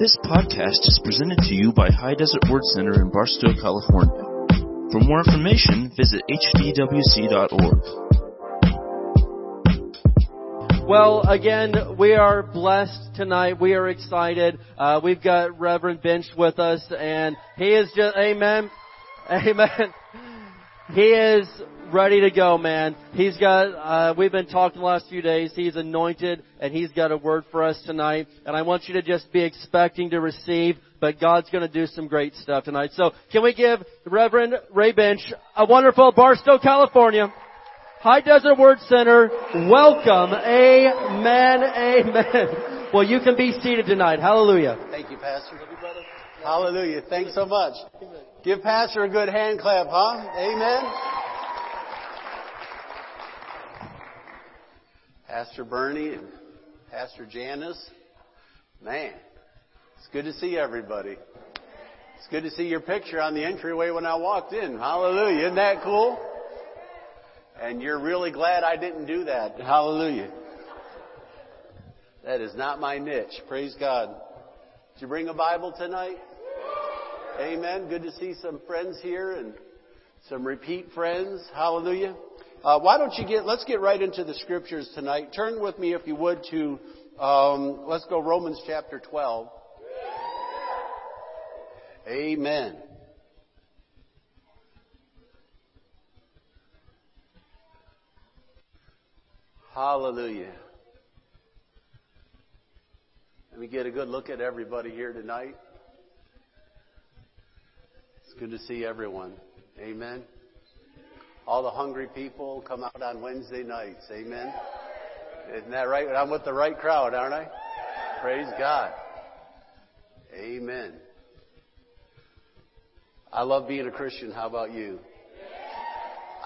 This podcast is presented to you by High Desert Word Center in Barstow, California. For more information, visit hdwc.org. Well, again, we are blessed tonight. We are excited. Uh, we've got Reverend Bench with us, and he is just, amen, amen. He is ready to go, man. He's got, uh, we've been talking the last few days. He's anointed and he's got a word for us tonight. And I want you to just be expecting to receive, but God's going to do some great stuff tonight. So can we give Reverend Ray Bench a wonderful Barstow, California, High Desert Word Center, welcome. Amen. Amen. Well, you can be seated tonight. Hallelujah. Thank you, Pastor. Hallelujah. Thanks so much. Give Pastor a good hand clap, huh? Amen. Pastor Bernie and Pastor Janice. Man, it's good to see everybody. It's good to see your picture on the entryway when I walked in. Hallelujah. Isn't that cool? And you're really glad I didn't do that. Hallelujah. That is not my niche. Praise God. Did you bring a Bible tonight? Amen. Good to see some friends here and some repeat friends. Hallelujah. Uh, why don't you get, let's get right into the scriptures tonight. Turn with me, if you would, to, um, let's go Romans chapter 12. Amen. Hallelujah. Let me get a good look at everybody here tonight. It's good to see everyone. Amen. All the hungry people come out on Wednesday nights. Amen. Isn't that right? I'm with the right crowd, aren't I? Praise God. Amen. I love being a Christian. How about you?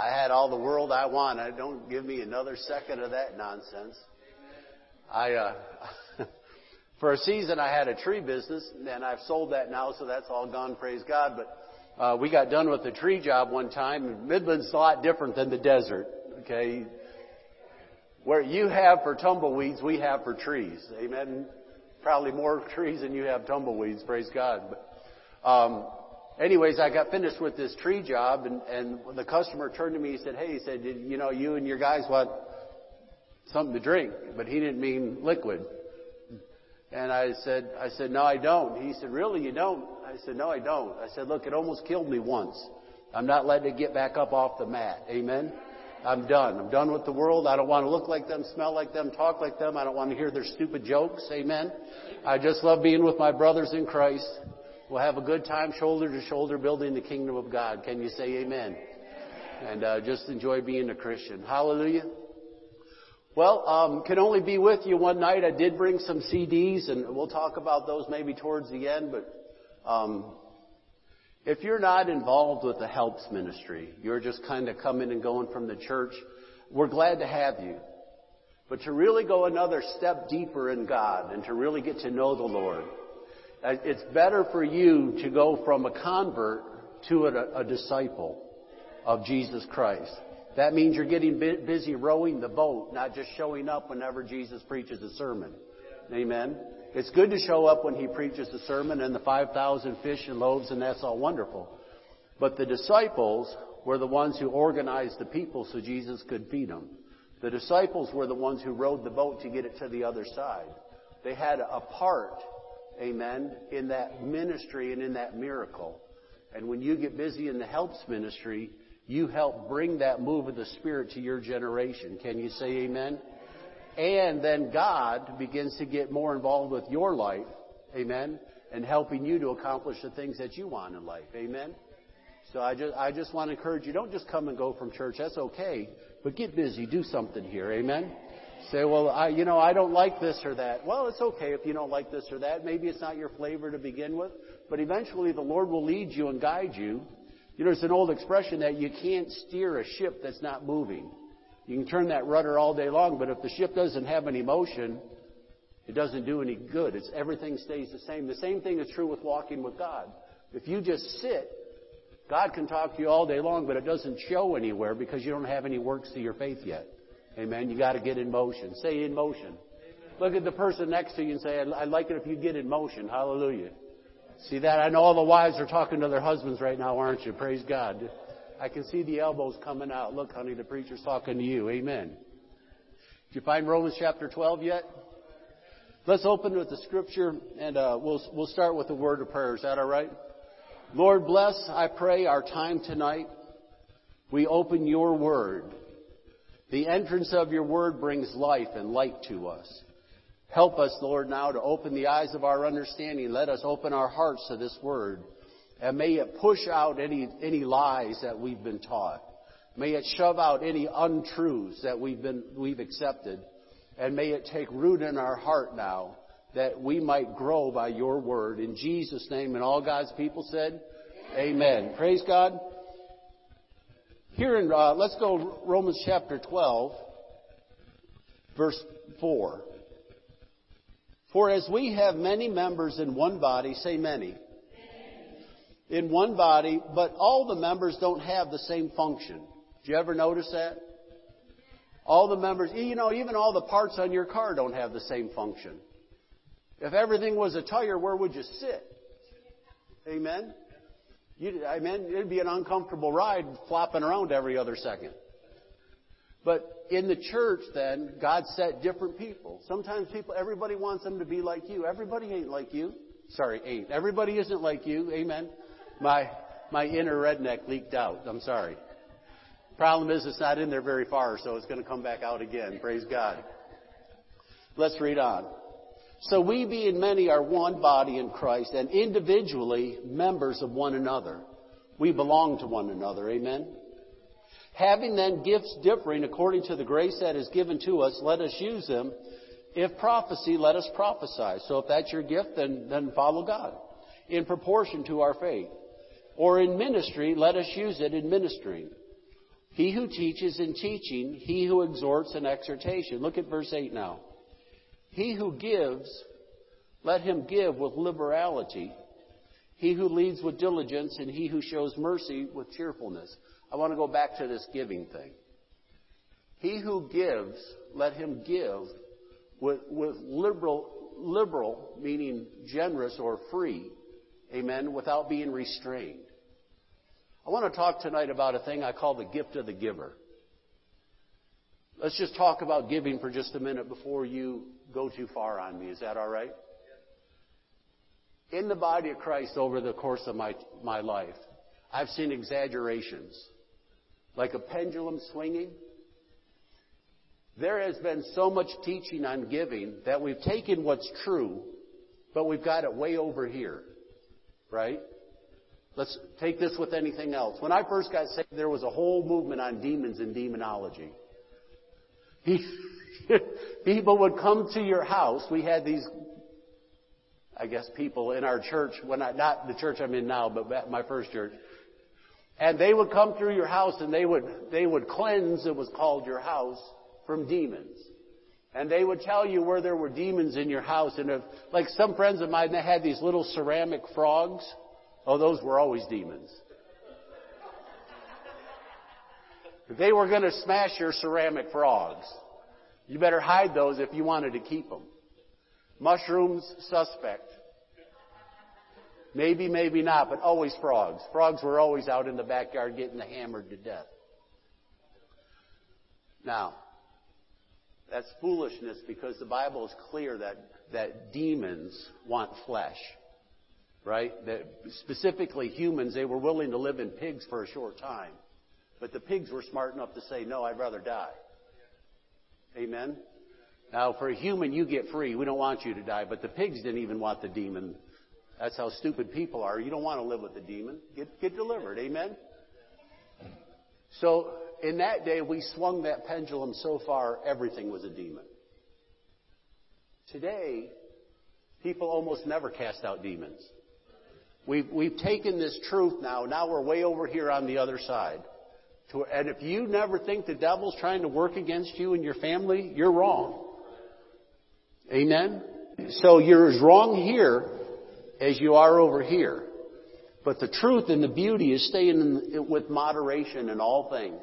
I had all the world I want. I don't give me another second of that nonsense. I, uh, for a season I had a tree business and I've sold that now, so that's all gone, praise God. But, uh, we got done with the tree job one time. Midland's a lot different than the desert, okay? Where you have for tumbleweeds, we have for trees. Amen. Probably more trees than you have tumbleweeds, praise God. But, um, anyways, I got finished with this tree job, and, and the customer turned to me. He said, "Hey," he said, "You know, you and your guys want something to drink," but he didn't mean liquid. And I said, "I said no, I don't." He said, "Really, you don't?" I said, "No, I don't." I said, "Look, it almost killed me once. I'm not letting it get back up off the mat. Amen." I'm done. I'm done with the world. I don't want to look like them, smell like them, talk like them. I don't want to hear their stupid jokes. Amen. I just love being with my brothers in Christ. We'll have a good time shoulder to shoulder building the kingdom of God. Can you say amen? And uh, just enjoy being a Christian. Hallelujah. Well, um, can only be with you one night. I did bring some CDs, and we'll talk about those maybe towards the end. But um, if you're not involved with the helps ministry, you're just kind of coming and going from the church. We're glad to have you. But to really go another step deeper in God and to really get to know the Lord, uh, it's better for you to go from a convert to a, a disciple of Jesus Christ. That means you're getting busy rowing the boat, not just showing up whenever Jesus preaches a sermon. Amen. It's good to show up when he preaches a sermon and the 5,000 fish and loaves and that's all wonderful. But the disciples were the ones who organized the people so Jesus could feed them. The disciples were the ones who rowed the boat to get it to the other side. They had a part, amen, in that ministry and in that miracle. And when you get busy in the helps ministry, you help bring that move of the Spirit to your generation. Can you say amen? And then God begins to get more involved with your life, amen, and helping you to accomplish the things that you want in life, amen. So I just, I just want to encourage you, don't just come and go from church, that's okay, but get busy, do something here, amen. Say, well, I, you know, I don't like this or that. Well, it's okay if you don't like this or that. Maybe it's not your flavor to begin with, but eventually the Lord will lead you and guide you. You know, it's an old expression that you can't steer a ship that's not moving. You can turn that rudder all day long, but if the ship doesn't have any motion, it doesn't do any good. It's everything stays the same. The same thing is true with walking with God. If you just sit, God can talk to you all day long, but it doesn't show anywhere because you don't have any works to your faith yet. Amen. You got to get in motion. Say in motion. Look at the person next to you and say, I'd like it if you get in motion. Hallelujah. See that? I know all the wives are talking to their husbands right now, aren't you? Praise God. I can see the elbows coming out. Look, honey, the preacher's talking to you. Amen. Did you find Romans chapter 12 yet? Let's open with the scripture and uh, we'll, we'll start with the word of prayer. Is that all right? Lord, bless, I pray, our time tonight. We open your word. The entrance of your word brings life and light to us. Help us, Lord, now to open the eyes of our understanding. Let us open our hearts to this word. And may it push out any, any lies that we've been taught. May it shove out any untruths that we've been, we've accepted. And may it take root in our heart now that we might grow by your word. In Jesus' name, and all God's people said, Amen. Amen. Praise God. Here in, uh, let's go Romans chapter 12, verse 4. For as we have many members in one body, say many, in one body, but all the members don't have the same function. Do you ever notice that? All the members, you know, even all the parts on your car don't have the same function. If everything was a tire, where would you sit? Amen? You, I mean, it'd be an uncomfortable ride flopping around every other second. But in the church, then, God set different people. Sometimes people, everybody wants them to be like you. Everybody ain't like you. Sorry, ain't. Everybody isn't like you. Amen. My, my inner redneck leaked out. I'm sorry. Problem is, it's not in there very far, so it's going to come back out again. Praise God. Let's read on. So we being many are one body in Christ and individually members of one another. We belong to one another. Amen. Having then gifts differing according to the grace that is given to us, let us use them. If prophecy, let us prophesy. So if that's your gift, then, then follow God in proportion to our faith. Or in ministry, let us use it in ministering. He who teaches in teaching, he who exhorts in exhortation. Look at verse 8 now. He who gives, let him give with liberality. He who leads with diligence, and he who shows mercy with cheerfulness. I want to go back to this giving thing. He who gives, let him give with, with liberal, liberal, meaning generous or free. Amen. Without being restrained. I want to talk tonight about a thing I call the gift of the giver. Let's just talk about giving for just a minute before you go too far on me. Is that all right? In the body of Christ over the course of my, my life, I've seen exaggerations. Like a pendulum swinging. There has been so much teaching on giving that we've taken what's true, but we've got it way over here. Right? Let's take this with anything else. When I first got saved, there was a whole movement on demons and demonology. people would come to your house. We had these, I guess, people in our church, when I, not the church I'm in now, but my first church. And they would come through your house and they would, they would cleanse, it was called your house, from demons. And they would tell you where there were demons in your house. And if, like some friends of mine, they had these little ceramic frogs. Oh, those were always demons. They were going to smash your ceramic frogs. You better hide those if you wanted to keep them. Mushrooms, suspect. Maybe, maybe not, but always frogs. Frogs were always out in the backyard getting hammered to death. Now, that's foolishness because the Bible is clear that, that demons want flesh. Right? That specifically humans, they were willing to live in pigs for a short time. But the pigs were smart enough to say, no, I'd rather die. Amen? Now, for a human, you get free. We don't want you to die. But the pigs didn't even want the demon. That's how stupid people are. You don't want to live with the demon. Get, get delivered. Amen? So, in that day, we swung that pendulum so far, everything was a demon. Today, people almost never cast out demons. We've, we've taken this truth now. Now we're way over here on the other side. To, and if you never think the devil's trying to work against you and your family, you're wrong. Amen? So you're as wrong here as you are over here. But the truth and the beauty is staying in, with moderation in all things.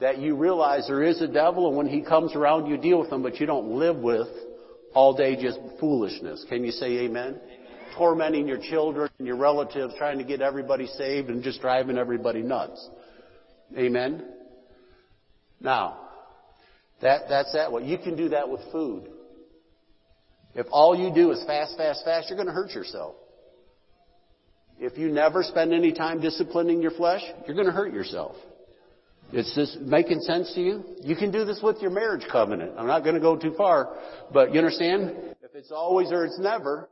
That you realize there is a devil and when he comes around you deal with him, but you don't live with All day just foolishness. Can you say amen? amen? Tormenting your children and your relatives, trying to get everybody saved and just driving everybody nuts. Amen? Now, that, that's that way. You can do that with food. If all you do is fast, fast, fast, you're going to hurt yourself. If you never spend any time disciplining your flesh, you're going to hurt yourself. It's this making sense to you? You can do this with your marriage covenant. I'm not going to go too far, but you understand? If it's always or it's never,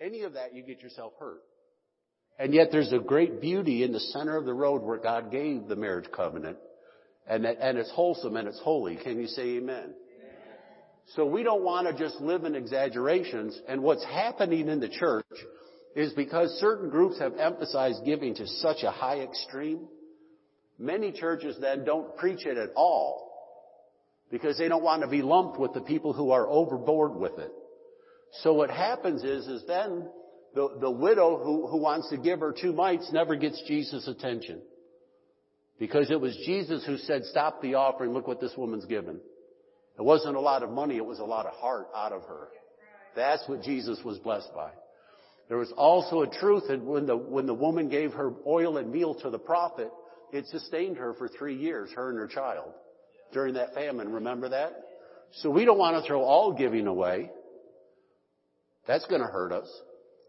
any of that, you get yourself hurt. And yet there's a great beauty in the center of the road where God gave the marriage covenant. And, that, and it's wholesome and it's holy. Can you say amen? So we don't want to just live in exaggerations. And what's happening in the church is because certain groups have emphasized giving to such a high extreme, many churches then don't preach it at all because they don't want to be lumped with the people who are overboard with it. So what happens is, is then the, the widow who, who wants to give her two mites never gets Jesus' attention. Because it was Jesus who said, stop the offering, look what this woman's given. It wasn't a lot of money, it was a lot of heart out of her. That's what Jesus was blessed by. There was also a truth that when the, when the woman gave her oil and meal to the prophet, it sustained her for three years, her and her child, during that famine. Remember that? So we don't want to throw all giving away. That's going to hurt us.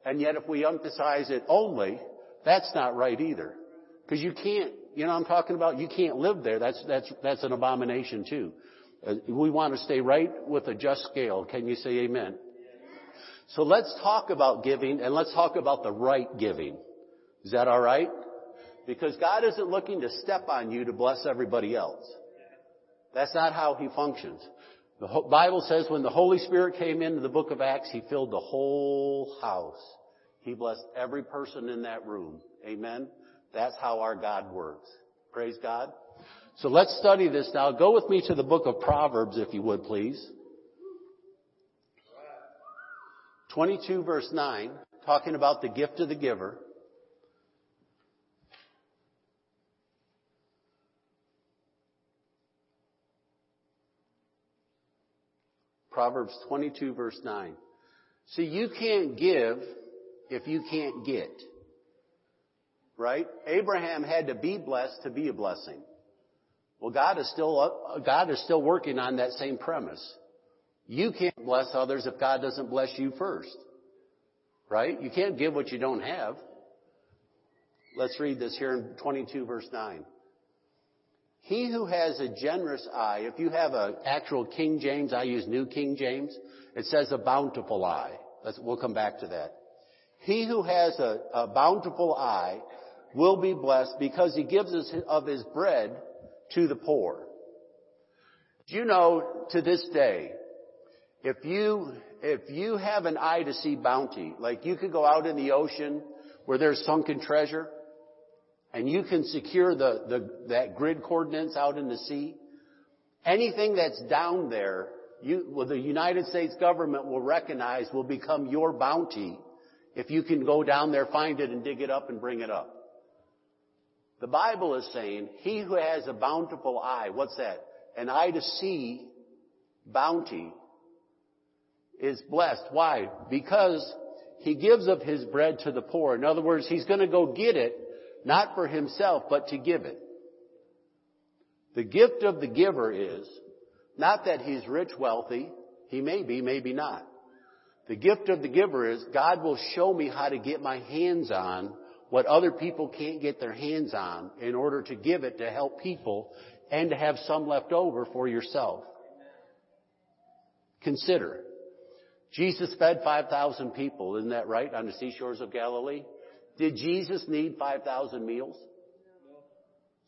And yet if we emphasize it only, that's not right either. Because you can't, you know I'm talking about? You can't live there. That's, that's, that's an abomination too. Uh, we want to stay right with a just scale. Can you say amen? So let's talk about giving and let's talk about the right giving. Is that alright? Because God isn't looking to step on you to bless everybody else. That's not how He functions. The Bible says when the Holy Spirit came into the book of Acts, He filled the whole house. He blessed every person in that room. Amen? That's how our God works. Praise God. So let's study this now. Go with me to the book of Proverbs, if you would, please. 22 verse 9, talking about the gift of the giver. Proverbs 22 verse 9. See, you can't give if you can't get. Right? Abraham had to be blessed to be a blessing. Well, God is still, up, God is still working on that same premise. You can't bless others if God doesn't bless you first. Right? You can't give what you don't have. Let's read this here in 22 verse 9. He who has a generous eye, if you have an actual King James, I use New King James, it says a bountiful eye. Let's, we'll come back to that. He who has a, a bountiful eye will be blessed because he gives us of his bread to the poor. Do you know to this day, if you, if you have an eye to see bounty, like you could go out in the ocean where there's sunken treasure, and you can secure the, the, that grid coordinates out in the sea, anything that's down there, you, well, the United States government will recognize will become your bounty if you can go down there, find it, and dig it up and bring it up. The Bible is saying, he who has a bountiful eye, what's that? An eye to see bounty is blessed. Why? Because he gives of his bread to the poor. In other words, he's going to go get it, not for himself, but to give it. The gift of the giver is not that he's rich, wealthy. He may be, maybe not. The gift of the giver is God will show me how to get my hands on what other people can't get their hands on in order to give it to help people and to have some left over for yourself. Consider. Jesus fed 5,000 people, isn't that right, on the seashores of Galilee? Did Jesus need 5,000 meals?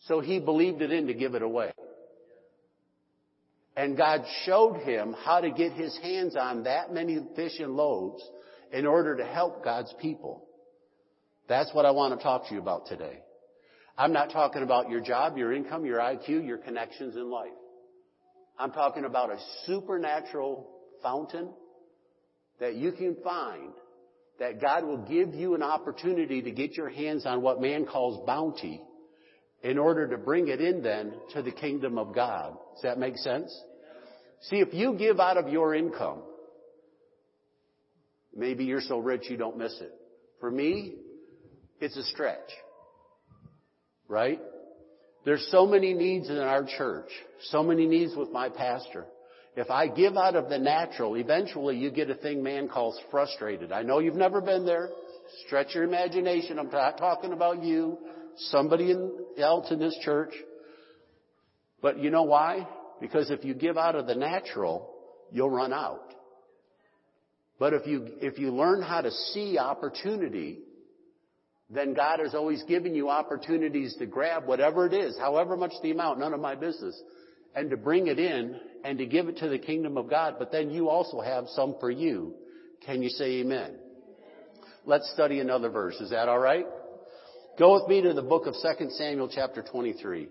So he believed it in to give it away. And God showed him how to get his hands on that many fish and loaves in order to help God's people. That's what I want to talk to you about today. I'm not talking about your job, your income, your IQ, your connections in life. I'm talking about a supernatural fountain that you can find that God will give you an opportunity to get your hands on what man calls bounty in order to bring it in then to the kingdom of God. Does that make sense? See, if you give out of your income, Maybe you're so rich you don't miss it. For me, it's a stretch. Right? There's so many needs in our church, so many needs with my pastor. If I give out of the natural, eventually you get a thing man calls frustrated. I know you've never been there. Stretch your imagination. I'm not talking about you, somebody else in this church. But you know why? Because if you give out of the natural, you'll run out. But if you, if you learn how to see opportunity, then God has always given you opportunities to grab whatever it is, however much the amount, none of my business, and to bring it in and to give it to the kingdom of God. But then you also have some for you. Can you say amen? Let's study another verse. Is that alright? Go with me to the book of 2 Samuel chapter 23.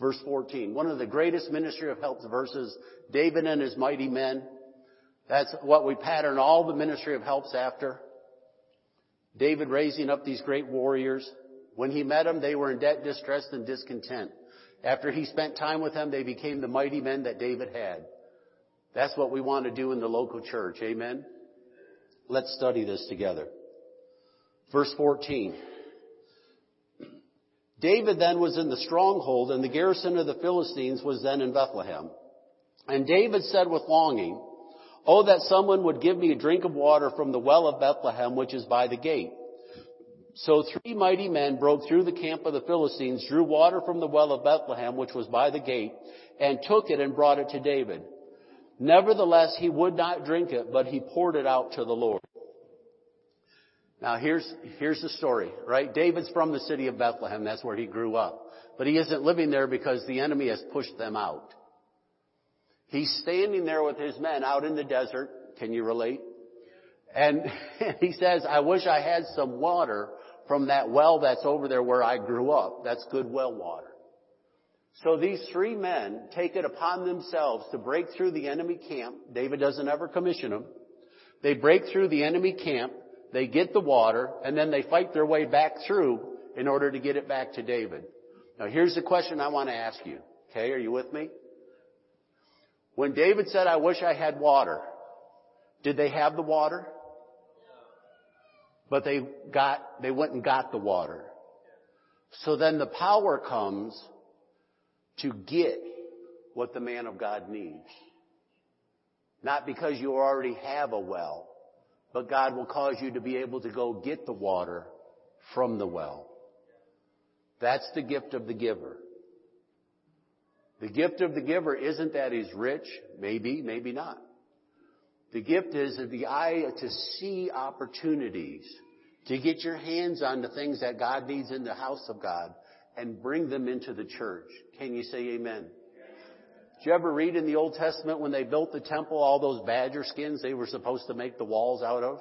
Verse 14. One of the greatest ministry of helps verses, David and his mighty men. That's what we pattern all the ministry of helps after. David raising up these great warriors. When he met them, they were in debt, distressed, and discontent. After he spent time with them, they became the mighty men that David had. That's what we want to do in the local church. Amen? Let's study this together. Verse 14. David then was in the stronghold, and the garrison of the Philistines was then in Bethlehem. And David said with longing, Oh, that someone would give me a drink of water from the well of Bethlehem, which is by the gate. So three mighty men broke through the camp of the Philistines, drew water from the well of Bethlehem, which was by the gate, and took it and brought it to David. Nevertheless, he would not drink it, but he poured it out to the Lord. Now here's, here's the story, right? David's from the city of Bethlehem. That's where he grew up. But he isn't living there because the enemy has pushed them out. He's standing there with his men out in the desert. Can you relate? And he says, I wish I had some water from that well that's over there where I grew up. That's good well water. So these three men take it upon themselves to break through the enemy camp. David doesn't ever commission them. They break through the enemy camp, they get the water, and then they fight their way back through in order to get it back to David. Now here's the question I want to ask you. Okay, are you with me? When David said, I wish I had water, did they have the water? But they got, they went and got the water. So then the power comes to get what the man of God needs. Not because you already have a well, but God will cause you to be able to go get the water from the well. That's the gift of the giver. The gift of the giver isn't that he's rich. Maybe, maybe not. The gift is the eye to see opportunities, to get your hands on the things that God needs in the house of God and bring them into the church. Can you say amen? Did you ever read in the Old Testament when they built the temple, all those badger skins they were supposed to make the walls out of?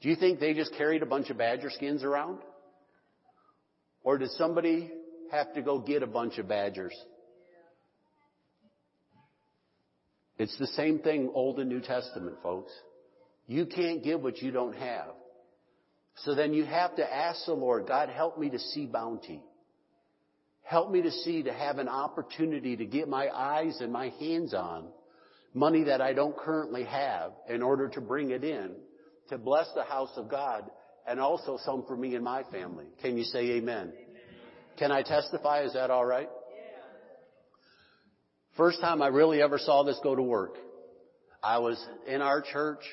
Do you think they just carried a bunch of badger skins around? Or did somebody have to go get a bunch of badgers? It's the same thing Old and New Testament, folks. You can't give what you don't have. So then you have to ask the Lord, God, help me to see bounty. Help me to see, to have an opportunity to get my eyes and my hands on money that I don't currently have in order to bring it in to bless the house of God and also some for me and my family. Can you say amen? Can I testify? Is that all right? First time I really ever saw this go to work. I was in our church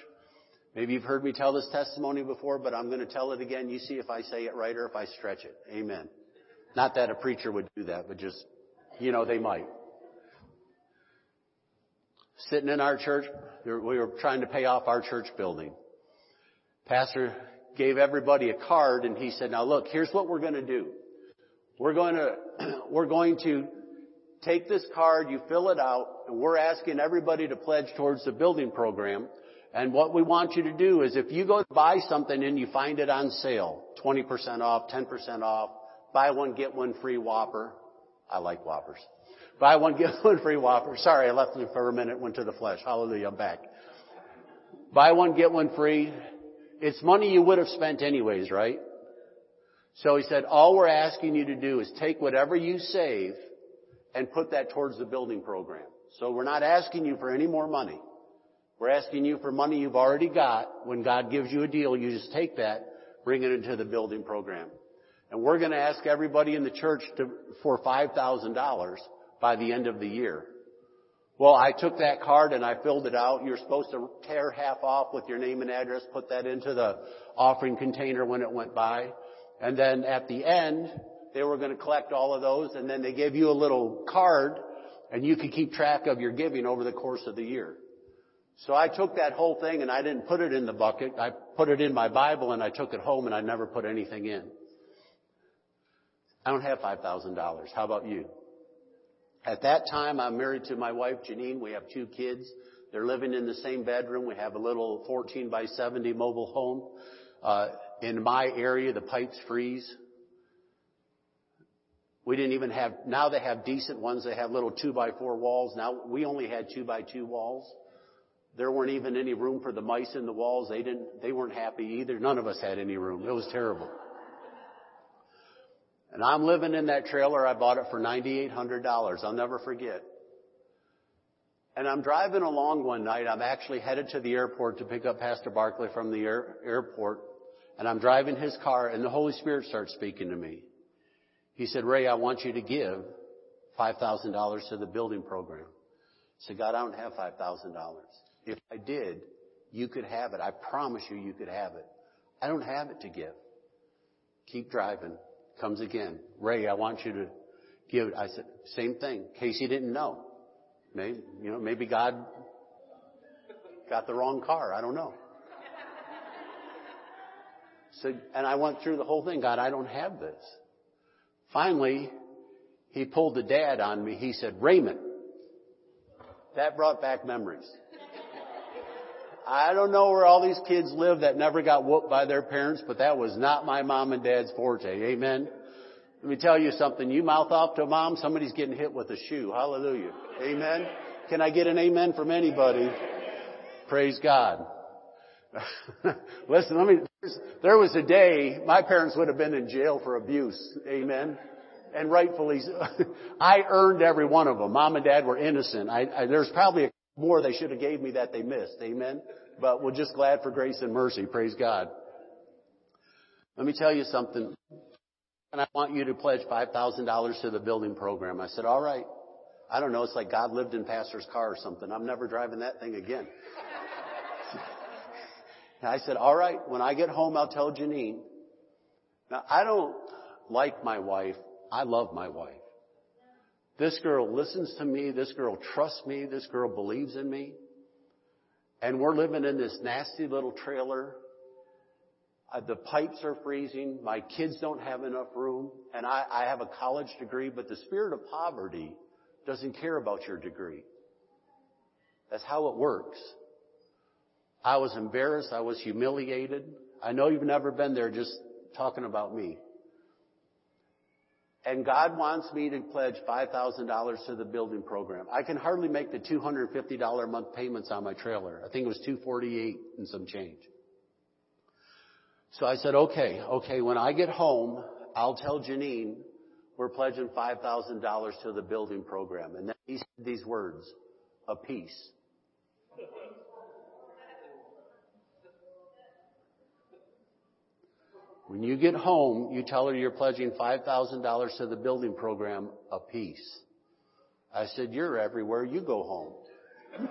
Maybe you've heard me tell this testimony before, but I'm going to tell it again. You see if I say it right or if I stretch it. Amen. Not that a preacher would do that, but just, you know, they might. Sitting in our church, we were trying to pay off our church building. Pastor gave everybody a card and he said, now look, here's what we're going to do. We're going to, we're going to take this card, you fill it out, and we're asking everybody to pledge towards the building program. And what we want you to do is if you go to buy something and you find it on sale, 20% off, 10% off, buy one, get one free Whopper. I like Whoppers. Buy one, get one free Whopper. Sorry, I left you for a minute, went to the flesh. Hallelujah, I'm back. Buy one, get one free. It's money you would have spent anyways, right? So he said, all we're asking you to do is take whatever you save and put that towards the building program. So we're not asking you for any more money. We're asking you for money you've already got. When God gives you a deal, you just take that, bring it into the building program. And we're going to ask everybody in the church to, for $5,000 by the end of the year. Well, I took that card and I filled it out. You're supposed to tear half off with your name and address, put that into the offering container when it went by. And then at the end, they were going to collect all of those and then they gave you a little card and you could keep track of your giving over the course of the year. So I took that whole thing and I didn't put it in the bucket. I put it in my Bible and I took it home and I never put anything in. I don't have $5,000. How about you? At that time, I'm married to my wife, Janine. We have two kids. They're living in the same bedroom. We have a little 14 by 70 mobile home. Uh, in my area, the pipes freeze. We didn't even have, now they have decent ones. They have little two by four walls. Now we only had two by two walls. There weren't even any room for the mice in the walls. They didn't, they weren't happy either. None of us had any room. It was terrible. And I'm living in that trailer. I bought it for $9,800. I'll never forget. And I'm driving along one night. I'm actually headed to the airport to pick up Pastor Barkley from the air, airport. And I'm driving his car and the Holy Spirit starts speaking to me. He said, Ray, I want you to give $5,000 to the building program. I said, God, I don't have $5,000. If I did, you could have it. I promise you, you could have it. I don't have it to give. Keep driving comes again. Ray, I want you to give. I said, same thing. Casey didn't know. Maybe, you know, maybe God got the wrong car. I don't know. And I went through the whole thing. God, I don't have this. Finally, he pulled the dad on me. He said, Raymond. That brought back memories. I don't know where all these kids live that never got whooped by their parents, but that was not my mom and dad's forte. Amen. Let me tell you something. You mouth off to mom, somebody's getting hit with a shoe. Hallelujah. Amen. Can I get an amen from anybody? Praise God. Listen, let me, there was a day my parents would have been in jail for abuse. Amen. And rightfully, I earned every one of them. Mom and dad were innocent. I, I, there's probably more they should have gave me that they missed. Amen but we're just glad for grace and mercy. Praise God. Let me tell you something. And I want you to pledge $5,000 to the building program. I said, all right. I don't know. It's like God lived in pastor's car or something. I'm never driving that thing again. I said, all right. When I get home, I'll tell Janine. Now, I don't like my wife. I love my wife. This girl listens to me. This girl trusts me. This girl believes in me. And we're living in this nasty little trailer. Uh, the pipes are freezing. My kids don't have enough room. And I, I have a college degree, but the spirit of poverty doesn't care about your degree. That's how it works. I was embarrassed. I was humiliated. I know you've never been there just talking about me. And God wants me to pledge $5,000 to the building program. I can hardly make the $250 a month payments on my trailer. I think it was 248 and some change. So I said, okay, okay, when I get home, I'll tell Janine we're pledging $5,000 to the building program. And then he said these words, a piece. When you get home, you tell her you're pledging $5,000 to the building program a piece. I said, you're everywhere. You go home.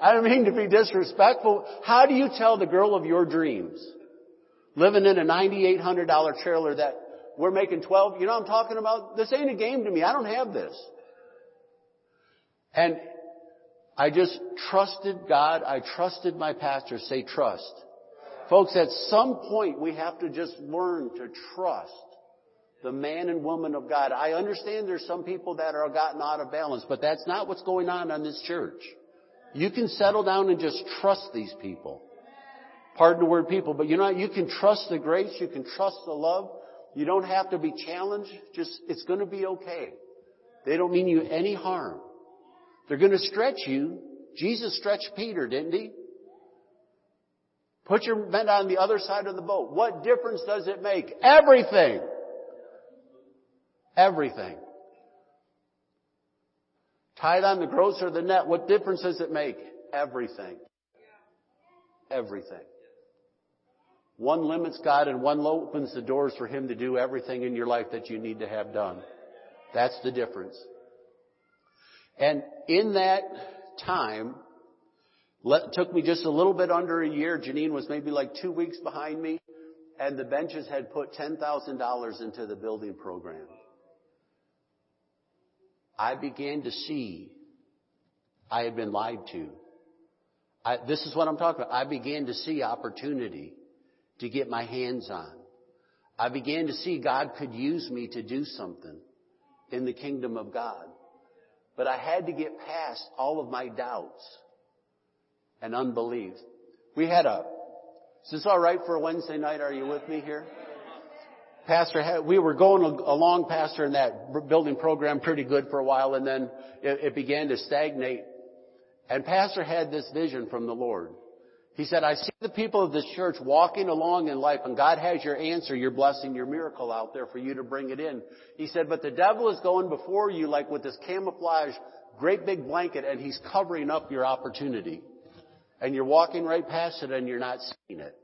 I don't mean to be disrespectful. How do you tell the girl of your dreams, living in a $9,800 trailer that we're making 12, you know I'm talking about? This ain't a game to me. I don't have this. And I just trusted God. I trusted my pastor. Say trust. Folks, at some point we have to just learn to trust the man and woman of God. I understand there's some people that are gotten out of balance, but that's not what's going on in this church. You can settle down and just trust these people. Pardon the word people, but you know, you can trust the grace, you can trust the love. You don't have to be challenged. Just, it's gonna be okay. They don't mean you any harm. They're gonna stretch you. Jesus stretched Peter, didn't he? Put your men on the other side of the boat. What difference does it make? Everything. Everything. Tied on the gross or the net, what difference does it make? Everything. Everything. One limits God and one opens the doors for Him to do everything in your life that you need to have done. That's the difference. And in that time, let, took me just a little bit under a year. Janine was maybe like two weeks behind me, and the benches had put $10,000 into the building program. I began to see I had been lied to. I, this is what I'm talking about. I began to see opportunity to get my hands on. I began to see God could use me to do something in the kingdom of God. But I had to get past all of my doubts and unbelief. We had a, is this alright for a Wednesday night? Are you with me here? Pastor, we were going along, Pastor, in that building program pretty good for a while, and then it began to stagnate. And Pastor had this vision from the Lord. He said, I see the people of this church walking along in life and God has your answer, your blessing, your miracle out there for you to bring it in. He said, but the devil is going before you like with this camouflage, great big blanket and he's covering up your opportunity. And you're walking right past it and you're not seeing it.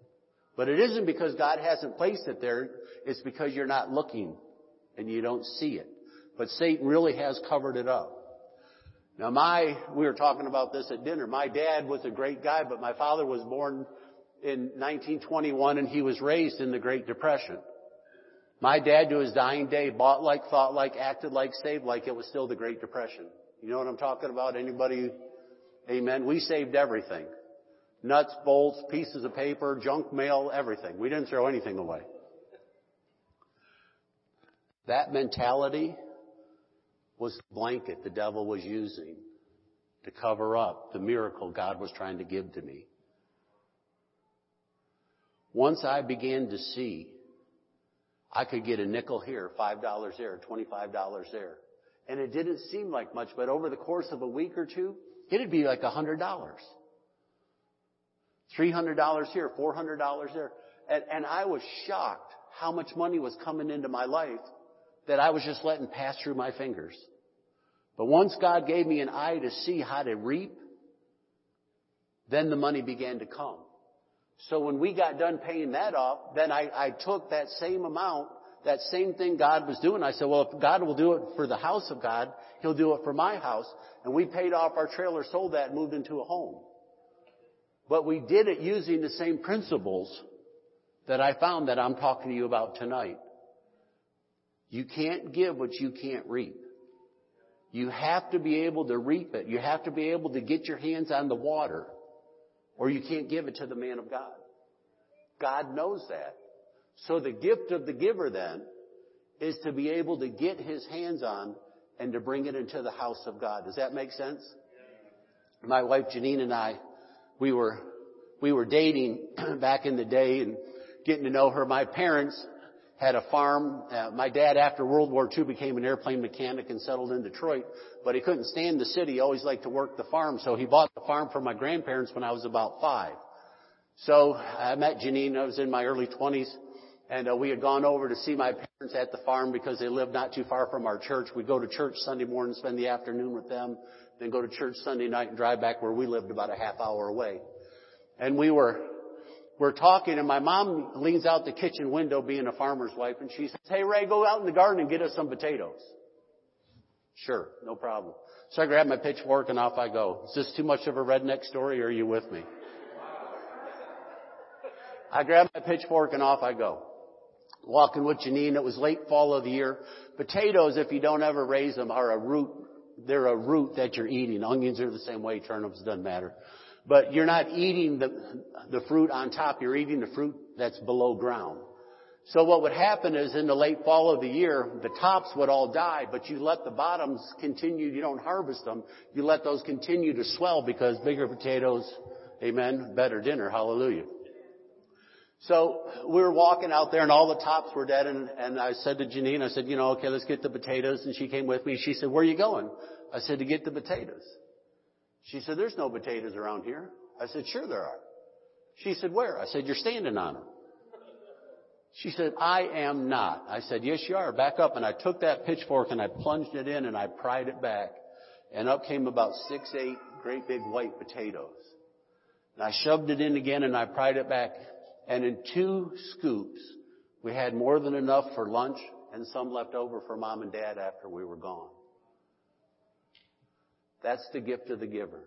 But it isn't because God hasn't placed it there. It's because you're not looking and you don't see it. But Satan really has covered it up. Now my, we were talking about this at dinner. My dad was a great guy, but my father was born in 1921 and he was raised in the Great Depression. My dad to his dying day bought like, thought like, acted like, saved like it was still the Great Depression. You know what I'm talking about? Anybody? Amen. We saved everything. Nuts, bolts, pieces of paper, junk mail, everything. We didn't throw anything away. That mentality was the blanket the devil was using to cover up the miracle God was trying to give to me. Once I began to see I could get a nickel here, $5 there, $25 there. And it didn't seem like much, but over the course of a week or two, it'd be like $100. $300 here, $400 there. And, and I was shocked how much money was coming into my life that I was just letting pass through my fingers. But once God gave me an eye to see how to reap, then the money began to come. So when we got done paying that off, then I, I took that same amount, that same thing God was doing. I said, well, if God will do it for the house of God, He'll do it for my house. And we paid off our trailer, sold that, moved into a home. But we did it using the same principles that I found that I'm talking to you about tonight. You can't give what you can't reap. You have to be able to reap it. You have to be able to get your hands on the water or you can't give it to the man of God. God knows that. So the gift of the giver then is to be able to get his hands on and to bring it into the house of God. Does that make sense? My wife Janine and I, we were, we were dating back in the day and getting to know her. My parents had a farm. Uh, my dad, after World War II, became an airplane mechanic and settled in Detroit, but he couldn't stand the city. He always liked to work the farm, so he bought the farm for my grandparents when I was about five. So I met Janine. I was in my early 20s, and uh, we had gone over to see my parents at the farm because they lived not too far from our church. We'd go to church Sunday morning, spend the afternoon with them, then go to church Sunday night and drive back where we lived about a half hour away. And we were we're talking and my mom leans out the kitchen window being a farmer's wife and she says, Hey Ray, go out in the garden and get us some potatoes. Sure, no problem. So I grab my pitchfork and off I go. Is this too much of a redneck story or are you with me? I grab my pitchfork and off I go. Walking with Janine, it was late fall of the year. Potatoes, if you don't ever raise them, are a root. They're a root that you're eating. Onions are the same way. Turnips doesn't matter. But you're not eating the, the fruit on top, you're eating the fruit that's below ground. So what would happen is in the late fall of the year, the tops would all die, but you let the bottoms continue, you don't harvest them, you let those continue to swell because bigger potatoes, amen, better dinner, hallelujah. So we were walking out there and all the tops were dead and, and I said to Janine, I said, you know, okay, let's get the potatoes and she came with me. She said, where are you going? I said, to get the potatoes. She said, there's no potatoes around here. I said, sure there are. She said, where? I said, you're standing on them. She said, I am not. I said, yes you are. Back up. And I took that pitchfork and I plunged it in and I pried it back. and up came about six, eight great big white potatoes. And I shoved it in again and I pried it back. And in two scoops, we had more than enough for lunch and some left over for mom and dad after we were gone. That's the gift of the giver.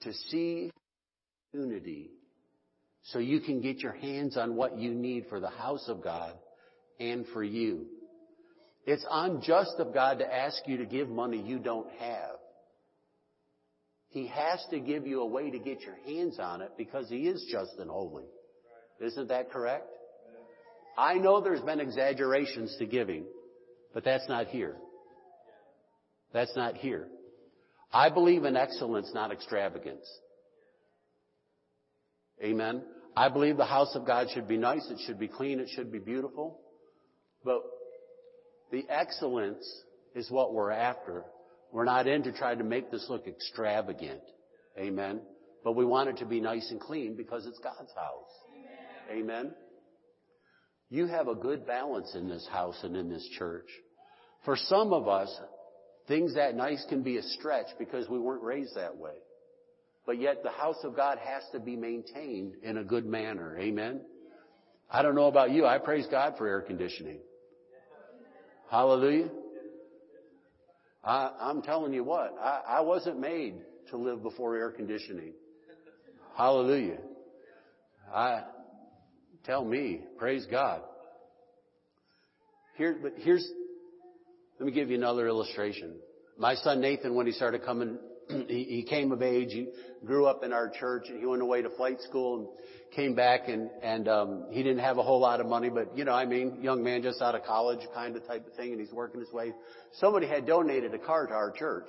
To see unity so you can get your hands on what you need for the house of God and for you. It's unjust of God to ask you to give money you don't have. He has to give you a way to get your hands on it because He is just and holy. Isn't that correct? I know there's been exaggerations to giving, but that's not here. That's not here. I believe in excellence, not extravagance. Amen. I believe the house of God should be nice, it should be clean, it should be beautiful. But the excellence is what we're after. We're not in to try to make this look extravagant. Amen. But we want it to be nice and clean because it's God's house. Amen. Amen. You have a good balance in this house and in this church. For some of us, things that nice can be a stretch because we weren't raised that way. But yet the house of God has to be maintained in a good manner. Amen. I don't know about you. I praise God for air conditioning. Hallelujah. I, am telling you what, I, I wasn't made to live before air conditioning. Hallelujah. I, tell me, praise God. Here, but here's, let me give you another illustration. My son Nathan, when he started coming he, he came of age. He grew up in our church. and He went away to flight school and came back and, and, um, he didn't have a whole lot of money, but you know, I mean, young man just out of college kind of type of thing and he's working his way. Somebody had donated a car to our church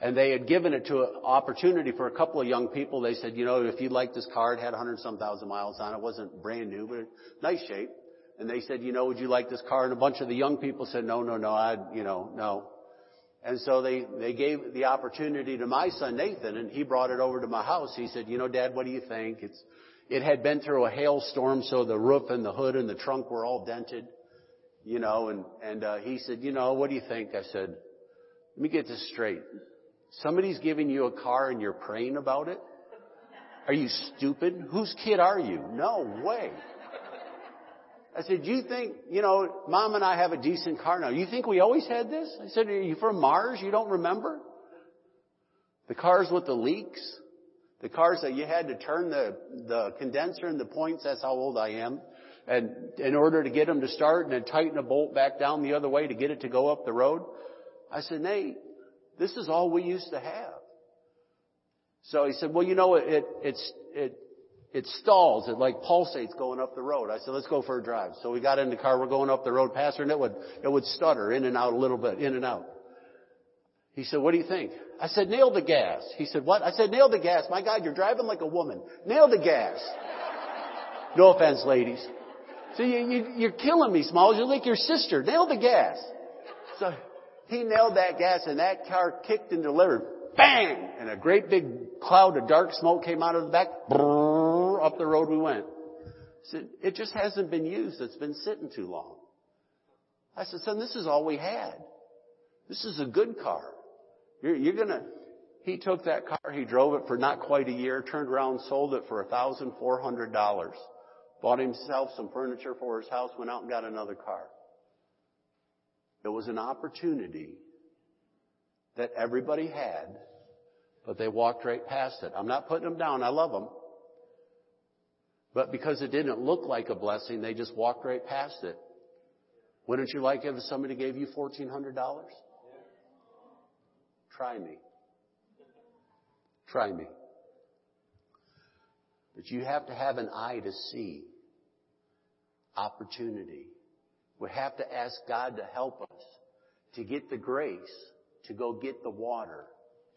and they had given it to an opportunity for a couple of young people. They said, you know, if you'd like this car, it had 100 some thousand miles on it. It wasn't brand new, but nice shape. And they said, you know, would you like this car? And a bunch of the young people said, no, no, no, I, you know, no. And so they, they gave the opportunity to my son Nathan and he brought it over to my house. He said, you know, dad, what do you think? It's, it had been through a hailstorm so the roof and the hood and the trunk were all dented, you know, and, and, uh, he said, you know, what do you think? I said, let me get this straight. Somebody's giving you a car and you're praying about it? Are you stupid? Whose kid are you? No way. I said, do you think, you know, mom and I have a decent car now. You think we always had this? I said, are you from Mars? You don't remember? The cars with the leaks? The cars that you had to turn the, the condenser and the points, that's how old I am. And in order to get them to start and then tighten a bolt back down the other way to get it to go up the road. I said, Nate, this is all we used to have. So he said, well, you know, it, it, it's, it, it stalls. It like pulsates going up the road. I said, let's go for a drive. So we got in the car. We're going up the road past her and it would, it would stutter in and out a little bit, in and out. He said, what do you think? I said, nail the gas. He said, what? I said, nail the gas. My God, you're driving like a woman. Nail the gas. No offense, ladies. So you, you, you're killing me, Smalls. You're like your sister. Nail the gas. So he nailed that gas and that car kicked and delivered. Bang! And a great big cloud of dark smoke came out of the back. Brrr, up the road we went. Said, it just hasn't been used. It's been sitting too long. I said, son, this is all we had. This is a good car. You're, you're gonna, he took that car, he drove it for not quite a year, turned around, sold it for $1,400. Bought himself some furniture for his house, went out and got another car. It was an opportunity that everybody had, but they walked right past it. I'm not putting them down. I love them. But because it didn't look like a blessing, they just walked right past it. Wouldn't you like if somebody gave you $1,400? Try me. Try me. But you have to have an eye to see opportunity. We have to ask God to help us to get the grace to go get the water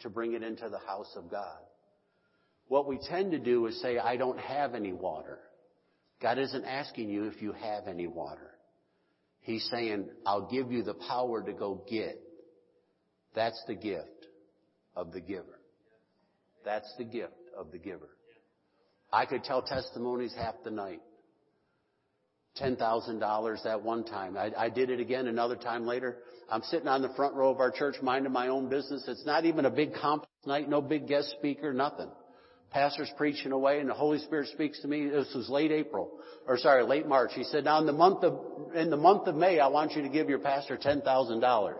to bring it into the house of God. What we tend to do is say, I don't have any water. God isn't asking you if you have any water. He's saying, I'll give you the power to go get. That's the gift of the giver. That's the gift of the giver. I could tell testimonies half the night. $10,000 that one time. I, I did it again another time later. I'm sitting on the front row of our church minding my own business. It's not even a big conference night, no big guest speaker, nothing. Pastor's preaching away and the Holy Spirit speaks to me. This was late April, or sorry, late March. He said, now in the month of, in the month of May, I want you to give your pastor $10,000.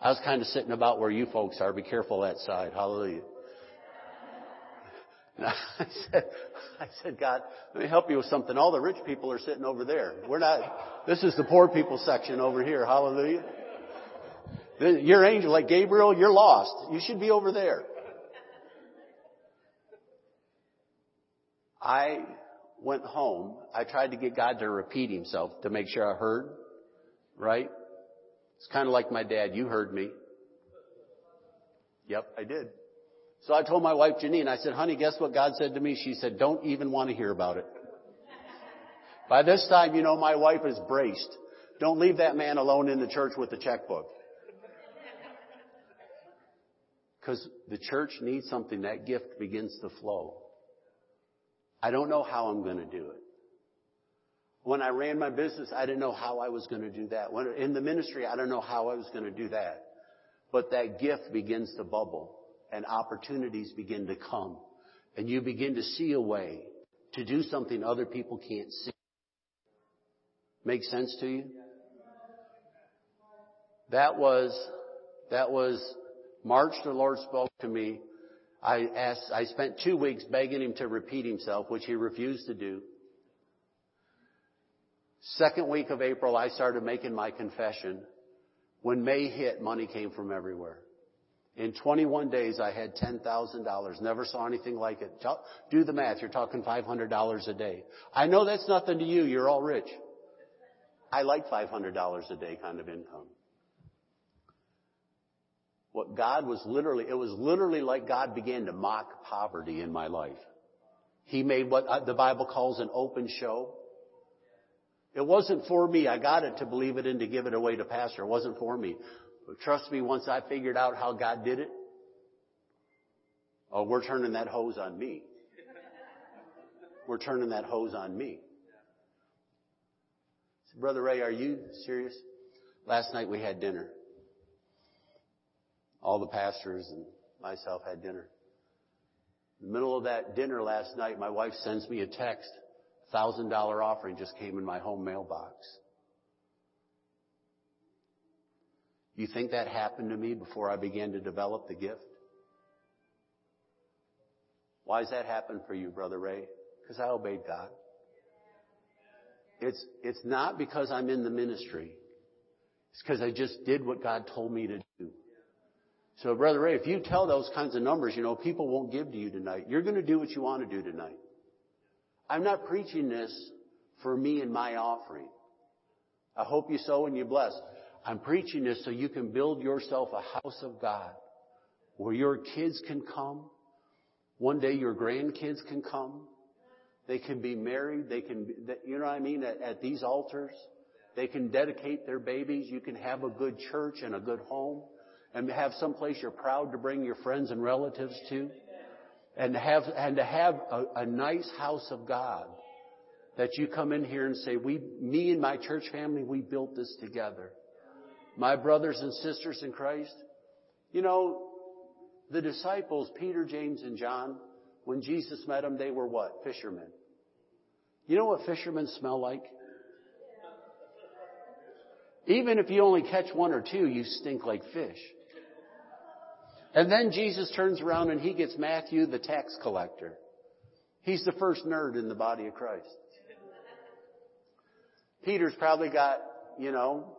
I was kind of sitting about where you folks are. Be careful that side. Hallelujah. I said, I said, God, let me help you with something. All the rich people are sitting over there. We're not, this is the poor people section over here. Hallelujah. Your angel, like Gabriel, you're lost. You should be over there. I went home. I tried to get God to repeat himself to make sure I heard. Right? It's kind of like my dad. You heard me. Yep, I did. So I told my wife Janine, I said, honey, guess what God said to me? She said, don't even want to hear about it. By this time, you know, my wife is braced. Don't leave that man alone in the church with the checkbook. Because the church needs something. That gift begins to flow. I don't know how I'm going to do it. When I ran my business, I didn't know how I was going to do that. When in the ministry, I don't know how I was going to do that. But that gift begins to bubble and opportunities begin to come and you begin to see a way to do something other people can't see. Make sense to you? That was, that was March the Lord spoke to me. I asked, I spent two weeks begging him to repeat himself, which he refused to do. Second week of April, I started making my confession. When May hit, money came from everywhere. In 21 days, I had $10,000. Never saw anything like it. Do the math. You're talking $500 a day. I know that's nothing to you. You're all rich. I like $500 a day kind of income. What God was literally, it was literally like God began to mock poverty in my life. He made what uh, the Bible calls an open show. It wasn't for me. I got it to believe it and to give it away to pastor. It wasn't for me. But trust me, once I figured out how God did it, oh, we're turning that hose on me. We're turning that hose on me. Brother Ray, are you serious? Last night we had dinner. All the pastors and myself had dinner. In the middle of that dinner last night, my wife sends me a text. Thousand dollar offering just came in my home mailbox. You think that happened to me before I began to develop the gift? Why does that happen for you, Brother Ray? Because I obeyed God. It's, it's not because I'm in the ministry. It's because I just did what God told me to do. So Brother Ray, if you tell those kinds of numbers, you know, people won't give to you tonight. You're going to do what you want to do tonight. I'm not preaching this for me and my offering. I hope you sow and you bless. I'm preaching this so you can build yourself a house of God where your kids can come. One day your grandkids can come. They can be married. They can, be, you know what I mean, at, at these altars. They can dedicate their babies. You can have a good church and a good home and have some place you're proud to bring your friends and relatives to. And have, and to have a, a nice house of God that you come in here and say, we, me and my church family, we built this together my brothers and sisters in Christ, you know, the disciples, Peter, James, and John, when Jesus met them, they were what? Fishermen. You know what fishermen smell like? Even if you only catch one or two, you stink like fish. And then Jesus turns around and he gets Matthew, the tax collector. He's the first nerd in the body of Christ. Peter's probably got, you know,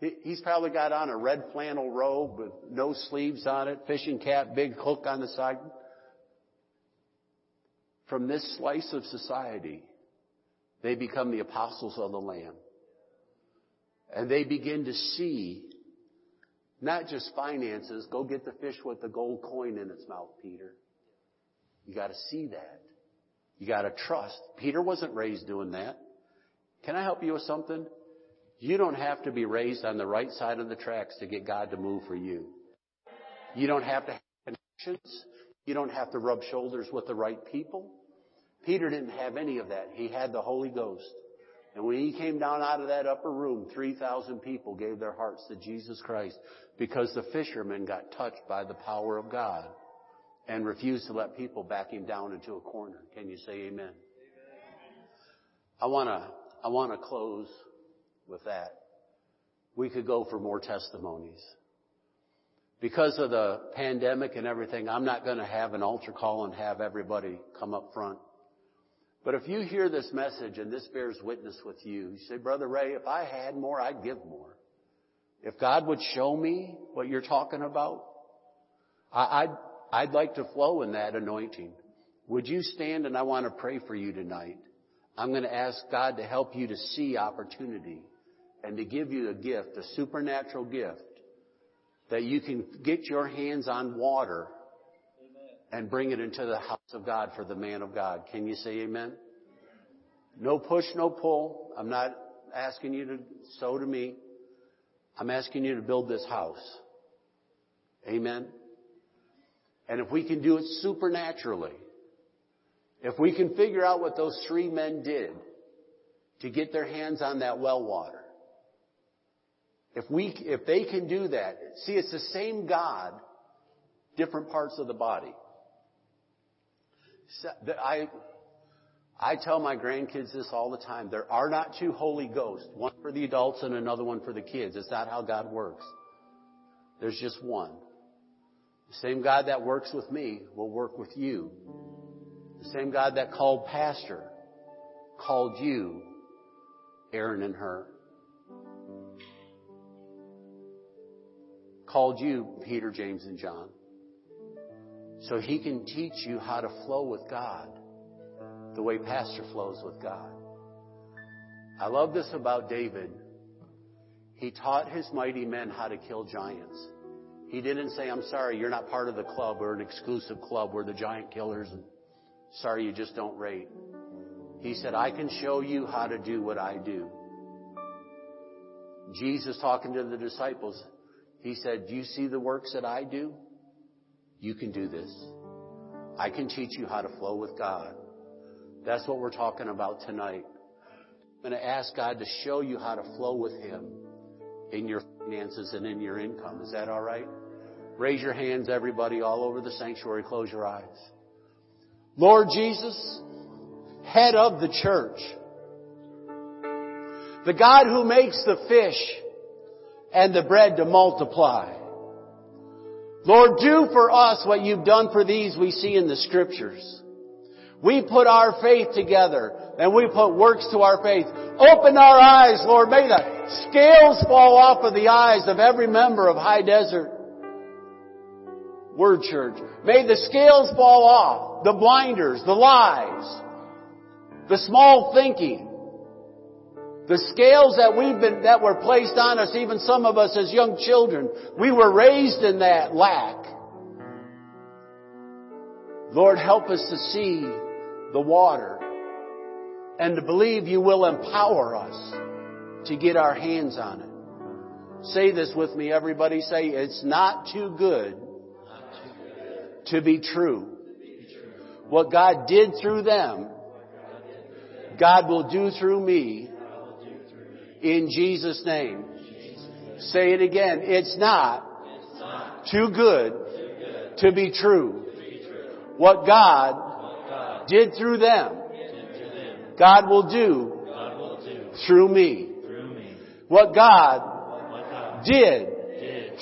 He's probably got on a red flannel robe with no sleeves on it, fishing cap, big hook on the side. From this slice of society, they become the apostles of the Lamb. And they begin to see not just finances, go get the fish with the gold coin in its mouth, Peter. You gotta see that. You gotta trust. Peter wasn't raised doing that. Can I help you with something? You don't have to be raised on the right side of the tracks to get God to move for you. You don't have to have connections. You don't have to rub shoulders with the right people. Peter didn't have any of that. He had the Holy Ghost. And when he came down out of that upper room, 3,000 people gave their hearts to Jesus Christ because the fishermen got touched by the power of God and refused to let people back him down into a corner. Can you say amen? I want to I want to close with that. We could go for more testimonies. Because of the pandemic and everything, I'm not going to have an altar call and have everybody come up front. But if you hear this message and this bears witness with you, you say, Brother Ray, if I had more, I'd give more. If God would show me what you're talking about, I'd, I'd like to flow in that anointing. Would you stand and I want to pray for you tonight? I'm going to ask God to help you to see opportunity and to give you a gift, a supernatural gift, that you can get your hands on water and bring it into the house of God for the man of God. Can you say amen? No push, no pull. I'm not asking you to sow to me. I'm asking you to build this house. Amen. And if we can do it supernaturally, if we can figure out what those three men did to get their hands on that well water, if we, if they can do that, see, it's the same God, different parts of the body. I, I tell my grandkids this all the time. There are not two Holy Ghosts, one for the adults and another one for the kids. It's not how God works. There's just one. The same God that works with me will work with you. The same God that called Pastor called you, Aaron and Hur. Called you, Peter, James, and John. So he can teach you how to flow with God the way Pastor flows with God. I love this about David. He taught his mighty men how to kill giants. He didn't say, I'm sorry, you're not part of the club. We're an exclusive club. We're the giant killers. And sorry, you just don't rate. He said, I can show you how to do what I do. Jesus talking to the disciples, he said, do you see the works that I do? You can do this. I can teach you how to flow with God. That's what we're talking about tonight. I'm going to ask God to show you how to flow with Him in your finances and in your income. Is that all right? Raise your hands, everybody, all over the sanctuary. Close your eyes. Lord Jesus, head of the church, the God who makes the fish and the bread to multiply. Lord, do for us what you've done for these we see in the scriptures. We put our faith together and we put works to our faith. Open our eyes, Lord. May the scales fall off of the eyes of every member of High Desert Word Church. May the scales fall off. The blinders, the lies, the small thinking, the scales that we've been, that were placed on us, even some of us as young children, we were raised in that lack. Lord, help us to see the water and to believe you will empower us to get our hands on it. Say this with me, everybody. Say, it's not too good to be true. What God did through them, God will do through me in Jesus' name. Say it again. It's not too good to be true. What God did through them, God will do through me. What God did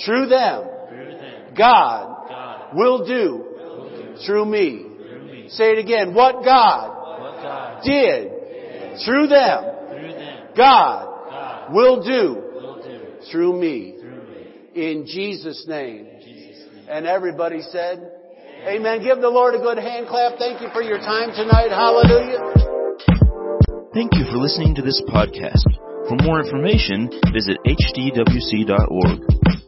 through them, God will do through me. Say it again. What God did through them, God will do through me. In Jesus' name. And everybody said, Amen. Give the Lord a good hand clap. Thank you for your time tonight. Hallelujah. Thank you for listening to this podcast. For more information, visit hdwc.org.